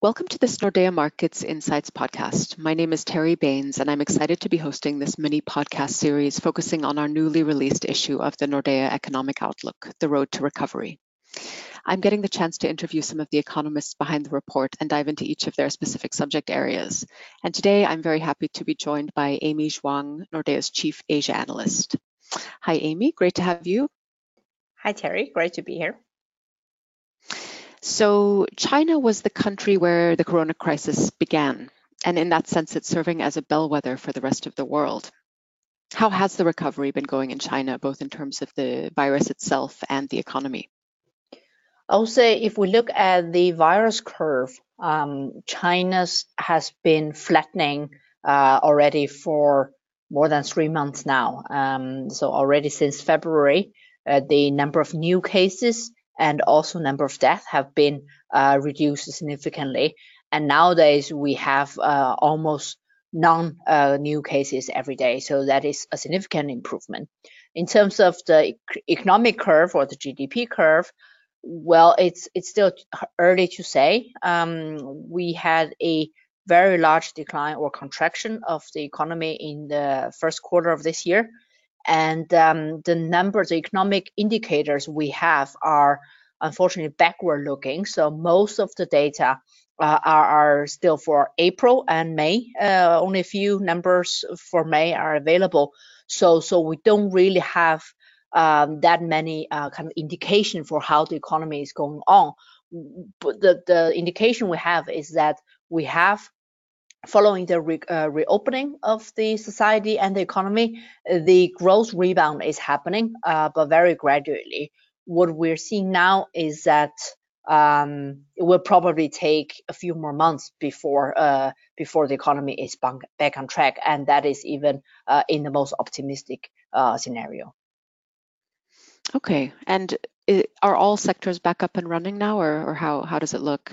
Welcome to this Nordea Markets Insights podcast. My name is Terry Baines, and I'm excited to be hosting this mini podcast series focusing on our newly released issue of the Nordea Economic Outlook, The Road to Recovery. I'm getting the chance to interview some of the economists behind the report and dive into each of their specific subject areas. And today I'm very happy to be joined by Amy Zhuang, Nordea's Chief Asia Analyst. Hi, Amy. Great to have you. Hi, Terry. Great to be here. So China was the country where the corona crisis began, and in that sense, it's serving as a bellwether for the rest of the world. How has the recovery been going in China, both in terms of the virus itself and the economy? I would say if we look at the virus curve, um, China's has been flattening uh, already for more than three months now. Um, so already since February, uh, the number of new cases and also number of deaths have been uh, reduced significantly. And nowadays we have uh, almost none uh, new cases every day. So that is a significant improvement. In terms of the economic curve or the GDP curve, well, it's it's still early to say. Um, we had a very large decline or contraction of the economy in the first quarter of this year and um, the numbers, the economic indicators we have are unfortunately backward looking. So most of the data uh, are, are, still for April and May. Uh, only a few numbers for May are available. So so we don't really have um, that many uh, kind of indication for how the economy is going on. But the the indication we have is that we have following the re, uh, reopening of the society and the economy, the growth rebound is happening, uh, but very gradually. What we're seeing now is that um, it will probably take a few more months before uh, before the economy is back on track, and that is even uh, in the most optimistic uh, scenario. Okay, and are all sectors back up and running now, or, or how how does it look?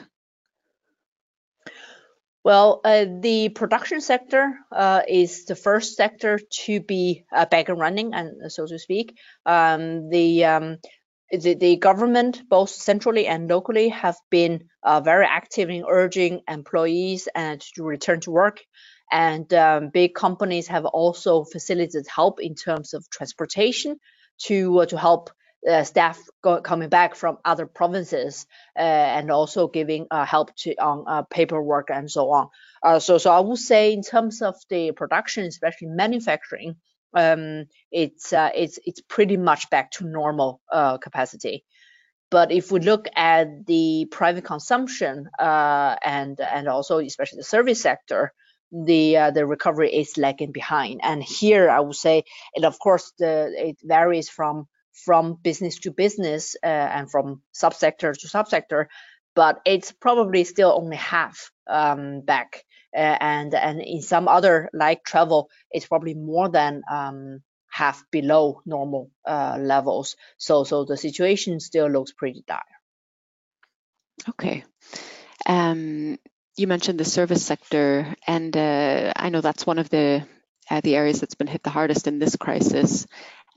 Well, uh, the production sector uh, is the first sector to be uh, back and running, and so to speak. Um, the, um, the, the government, both centrally and locally, have been uh, very active in urging employees and to return to work. And um, big companies have also facilitated help in terms of transportation to uh, to help uh, staff go, coming back from other provinces uh, and also giving uh, help to on uh, paperwork and so on. Uh, so, so I would say in terms of the production, especially manufacturing, um, it's uh, it's it's pretty much back to normal capacity. But if we look at the private consumption and and also especially the service sector, the uh, the recovery is lagging behind. And here I would say, and of course, the it varies from from business to business uh, and from subsector to subsector, but it's probably still only half um, back. Uh, and and in some other like travel, it's probably more than um, half below normal uh, levels. So so the situation still looks pretty dire. Okay. Um, you mentioned the service sector, and uh, I know that's one of the uh, the areas that's been hit the hardest in this crisis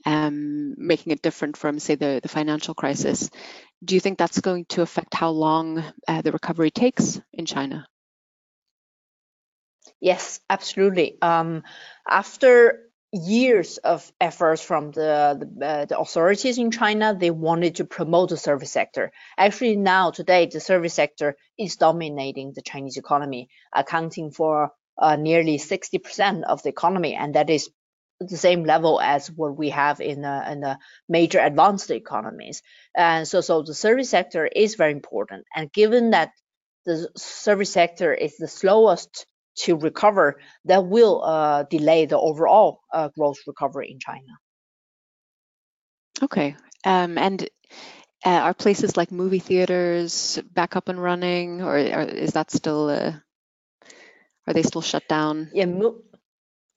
um, making it different from, say, the, the financial crisis. Do you think that's going to affect how long uh, the recovery takes in China? Yes, absolutely. Um, after years of efforts from the the, uh, the, authorities in China, they wanted to promote the service sector. Actually, now today, the service sector is dominating the Chinese economy, accounting for uh, nearly 60% of the economy, and that is the same level as what we have in the, in the major advanced economies. And so, so the service sector is very important. And given that the service sector is the slowest to recover, that will uh, delay the overall uh, growth recovery in China. Okay. Um, and uh, are places like movie theaters back up and running, or, or is that still? Uh, are they still shut down? Yeah, mo-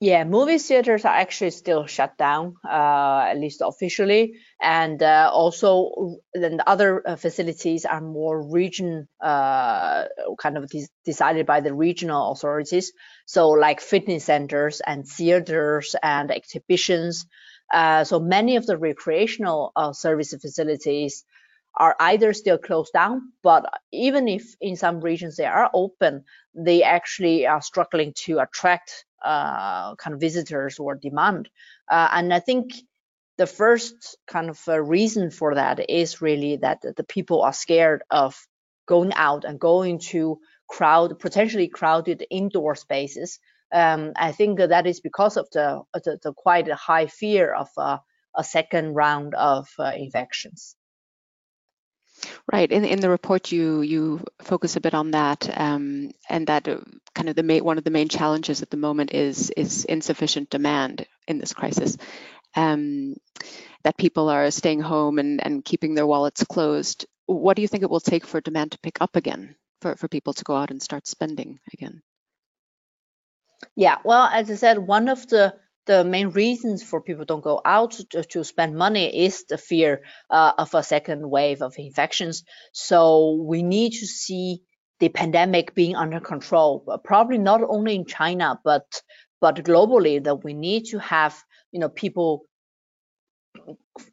yeah, movie theaters are actually still shut down, uh, at least officially, and uh, also then the other uh, facilities are more region uh, kind of de- decided by the regional authorities. So like fitness centers and theaters and exhibitions. Uh, so many of the recreational service facilities are either still closed down, but even if in some regions they are open, they actually are struggling to attract uh, kind of visitors or demand. Uh, and I think the first kind of uh, reason for that is really that the people are scared of going out and going to crowd potentially crowded indoor spaces. Um, I think that is because of the the, the quite high fear of uh, a second round of uh, infections. Right. In in the report, you you focus a bit on that, um, and that uh, kind of the main, one of the main challenges at the moment is is insufficient demand in this crisis. Um, that people are staying home and, and keeping their wallets closed. What do you think it will take for demand to pick up again, for, for people to go out and start spending again? Yeah, well, as I said, one of the the main reasons for people don't go out to, to spend money is the fear uh, of a second wave of infections. So we need to see the pandemic being under control, probably not only in China, but but globally that we need to have you know people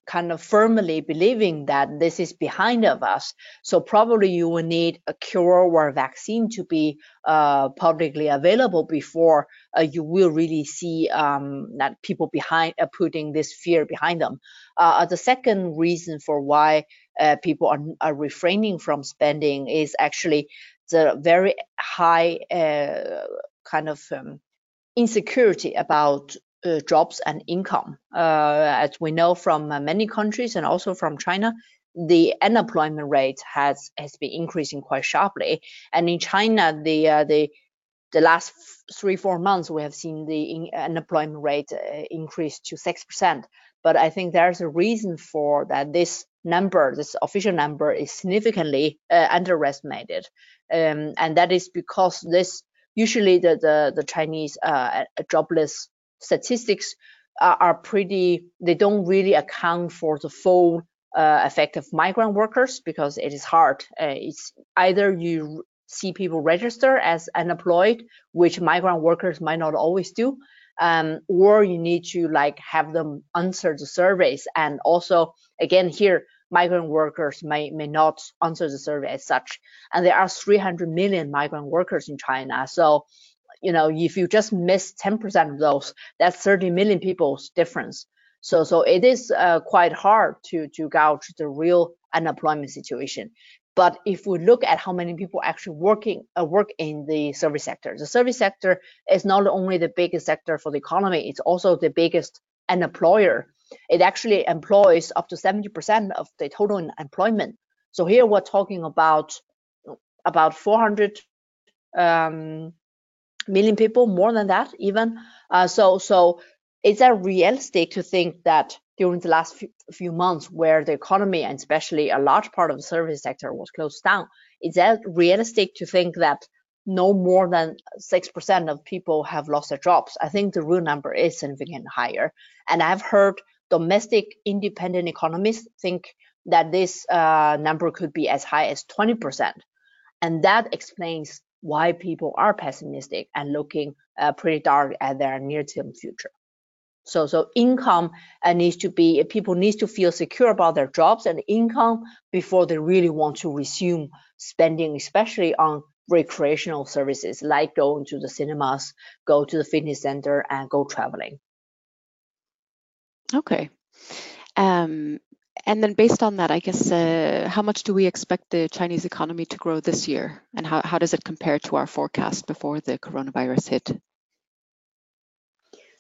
kind of firmly believing that this is behind of us. So probably you will need a cure or a vaccine to be uh, publicly available before uh, you will really see um, that people behind uh, putting this fear behind them. Uh, the second reason for why uh, people are, are, refraining from spending is actually the very high uh, kind of um, insecurity about uh, jobs and income. Uh, as we know from uh, many countries and also from China, the unemployment rate has has been increasing quite sharply. And in China, the uh, the the last three four months, we have seen the unemployment rate uh, increase to six percent. But I think there's a reason for that. This number, this official number, is significantly uh, underestimated, um, and that is because this usually the the, the Chinese jobless statistics are, are pretty, they don't really account for the full uh, effect of migrant workers because it is hard. Uh, it's either you see people register as unemployed, which migrant workers might not always do, um, or you need to like have them answer the surveys. And also, again, here migrant workers may may not answer the survey as such. And there are 300 million migrant workers in China, so you know, if you just miss 10% of those, that's 30 million people's difference. So, so it is uh, quite hard to to gauge the real unemployment situation. But if we look at how many people actually working uh, work in the service sector, the service sector is not only the biggest sector for the economy, it's also the biggest employer. It actually employs up to 70% of the total employment. So here we're talking about about 400 um, million people, more than that even. Uh, so so is that realistic to think that during the last few, months where the economy and especially a large part of the service sector was closed down, is that realistic to think that no more than 6% of people have lost their jobs? I think the real number is significantly higher. And I've heard domestic independent economists think that this uh, number could be as high as 20%. And that explains why people are pessimistic and looking uh, pretty dark at their near-term future. So, so income uh, needs to be people needs to feel secure about their jobs and income before they really want to resume spending, especially on recreational services like going to the cinemas, go to the fitness center, and go traveling. Okay. Um, and then based on that, I guess, uh, how much do we expect the Chinese economy to grow this year? And how, how does it compare to our forecast before the coronavirus hit?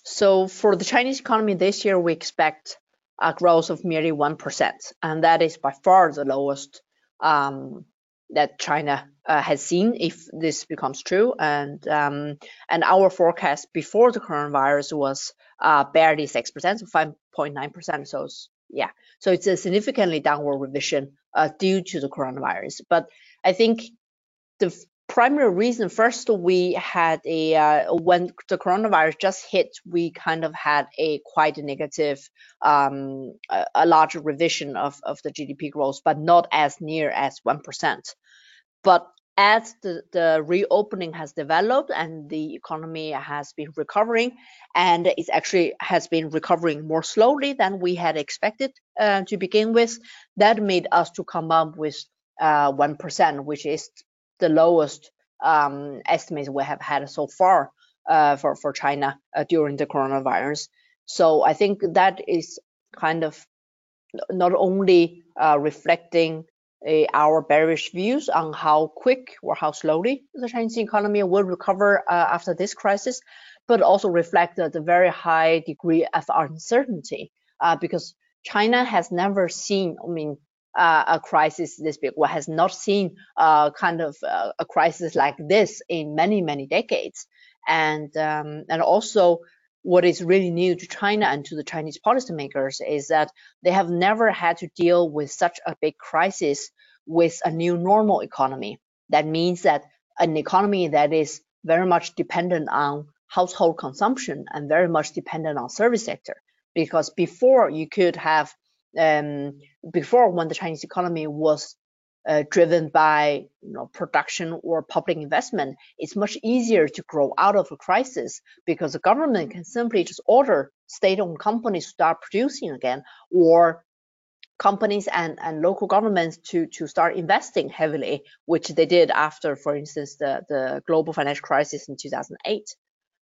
So for the Chinese economy this year, we expect a growth of merely 1%. And that is by far the lowest um, that China uh, has seen if this becomes true. And um, and our forecast before the coronavirus was uh, barely 6%, so 5.9%. So yeah, so it's a significantly downward revision uh, due to the coronavirus. But I think the primary reason, first, we had a uh, when the coronavirus just hit, we kind of had a quite a negative, um, a, a larger revision of of the GDP growth, but not as near as one percent. But as the, the reopening has developed and the economy has been recovering, and it actually has been recovering more slowly than we had expected uh, to begin with, that made us to come up with uh, 1%, which is the lowest um, estimate we have had so far uh, for, for China uh, during the coronavirus. So I think that is kind of not only uh, reflecting our bearish views on how quick or how slowly the Chinese economy will recover uh, after this crisis, but also reflect the, the very high degree of uncertainty uh, because China has never seen, I mean, uh, a crisis this big, or has not seen uh, kind of uh, a crisis like this in many, many decades. And um, and also what is really new to China and to the Chinese policymakers is that they have never had to deal with such a big crisis with a new normal economy. That means that an economy that is very much dependent on household consumption and very much dependent on service sector. Because before you could have, um, before when the Chinese economy was uh, driven by you know, production or public investment, it's much easier to grow out of a crisis because the government can simply just order state-owned companies to start producing again, or companies and, and local governments to, to start investing heavily, which they did after, for instance, the, the global financial crisis in 2008.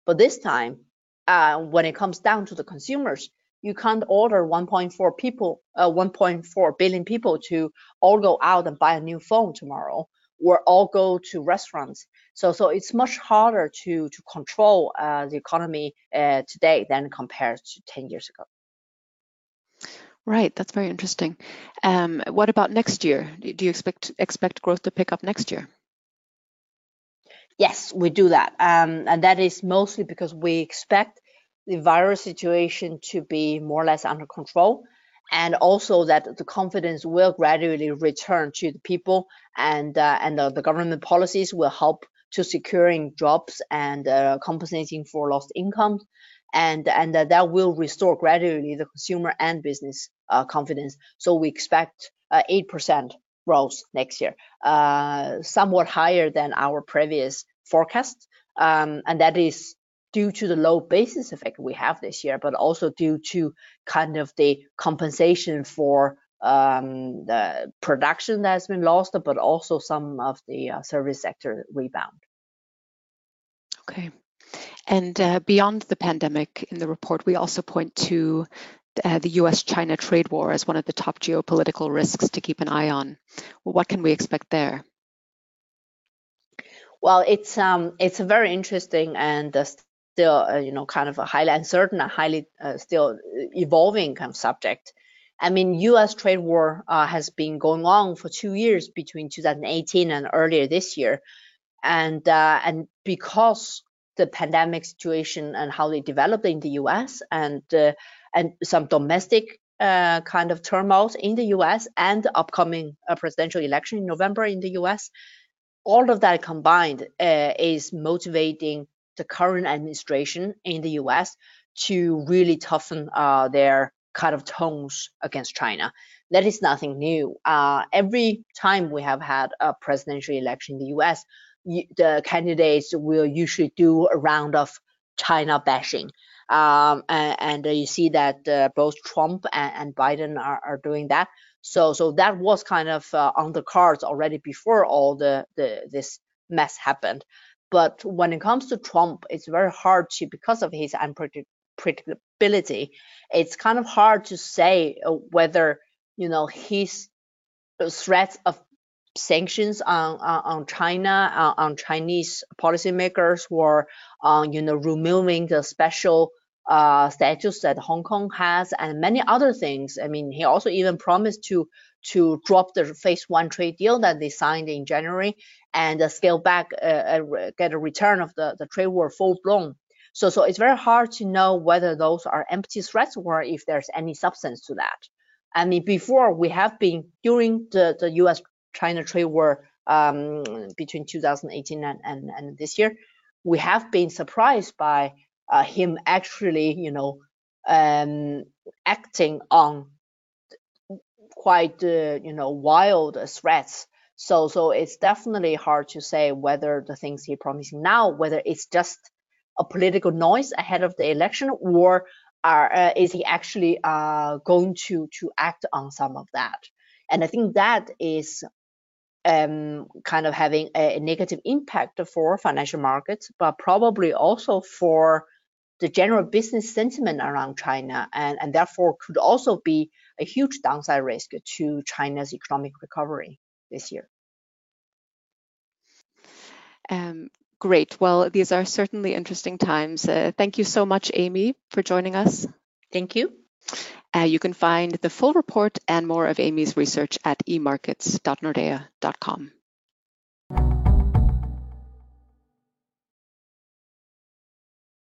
But this time, uh, when it comes down to the consumers, you can't order 1.4 people, uh, 1.4 billion people to all go out and buy a new phone tomorrow, or all go to restaurants. So, so it's much harder to to control uh, the economy uh, today than compared to 10 years ago. Right, that's very interesting. Um, what about next year? Do you expect expect growth to pick up next year? Yes, we do that, um, and that is mostly because we expect the virus situation to be more or less under control and also that the confidence will gradually return to the people and uh, and uh, the government policies will help to securing jobs and uh, compensating for lost income and and uh, that will restore gradually the consumer and business uh, confidence. So we expect 8% uh, growth next year somewhat higher than our previous forecast um, and that is due to the low basis effect we have this year, but also due to kind of the compensation for um, the production that has been lost, but also some of the uh, service sector rebound. Okay. And uh, beyond the pandemic, in the report, we also point to uh, the US China trade war as one of the top geopolitical risks to keep an eye on. Well, what can we expect there? Well, it's um, it's a very interesting and uh, still, uh, you know, kind of a highly uncertain and highly uh, still evolving kind of subject. I mean, U.S. trade war uh, has been going on for two years between 2018 and earlier this year, and uh, and because the pandemic situation and how they developed in the U.S. and uh, and some domestic uh, kind of turmoil in the U.S. and the upcoming presidential election in November in the U.S. All of that combined is motivating the current administration in the US to really toughen uh, their kind of tones against China. That is nothing new. Uh, every time we have had a presidential election in the US, the candidates will usually do a round of China bashing. Um, and, and you see that uh, both Trump and, and Biden are, are, doing that. So, so that was kind of uh, on the cards already before all the, the this mess happened. But when it comes to Trump, it's very hard to, because of his unpredictability, it's kind of hard to say uh, whether, you know, his uh, threats of sanctions on, on, on China, on, on, Chinese policymakers, or on, you know, removing the special uh, status that Hong Kong has, and many other things. I mean, he also even promised to to drop the phase one trade deal that they signed in January and uh, scale back, uh, uh, get a return of the, the trade war full blown. So, so it's very hard to know whether those are empty threats or if there's any substance to that. I mean, before we have been during the, the U.S. China trade war um, between 2018 and, and, and, this year, we have been surprised by uh, him actually, you know, um, acting on quite uh, you know wild threats So, so it's definitely hard to say whether the things he's promising now, whether it's just a political noise ahead of the election, or are, uh, is he actually uh, going to to act on some of that? And I think that is um, kind of having a negative impact for financial markets, but probably also for the general business sentiment around China, and, and therefore could also be a huge downside risk to China's economic recovery this year. Um, great. Well, these are certainly interesting times. Uh, thank you so much, Amy, for joining us. Thank you. Uh, you can find the full report and more of Amy's research at emarkets.nordea.com.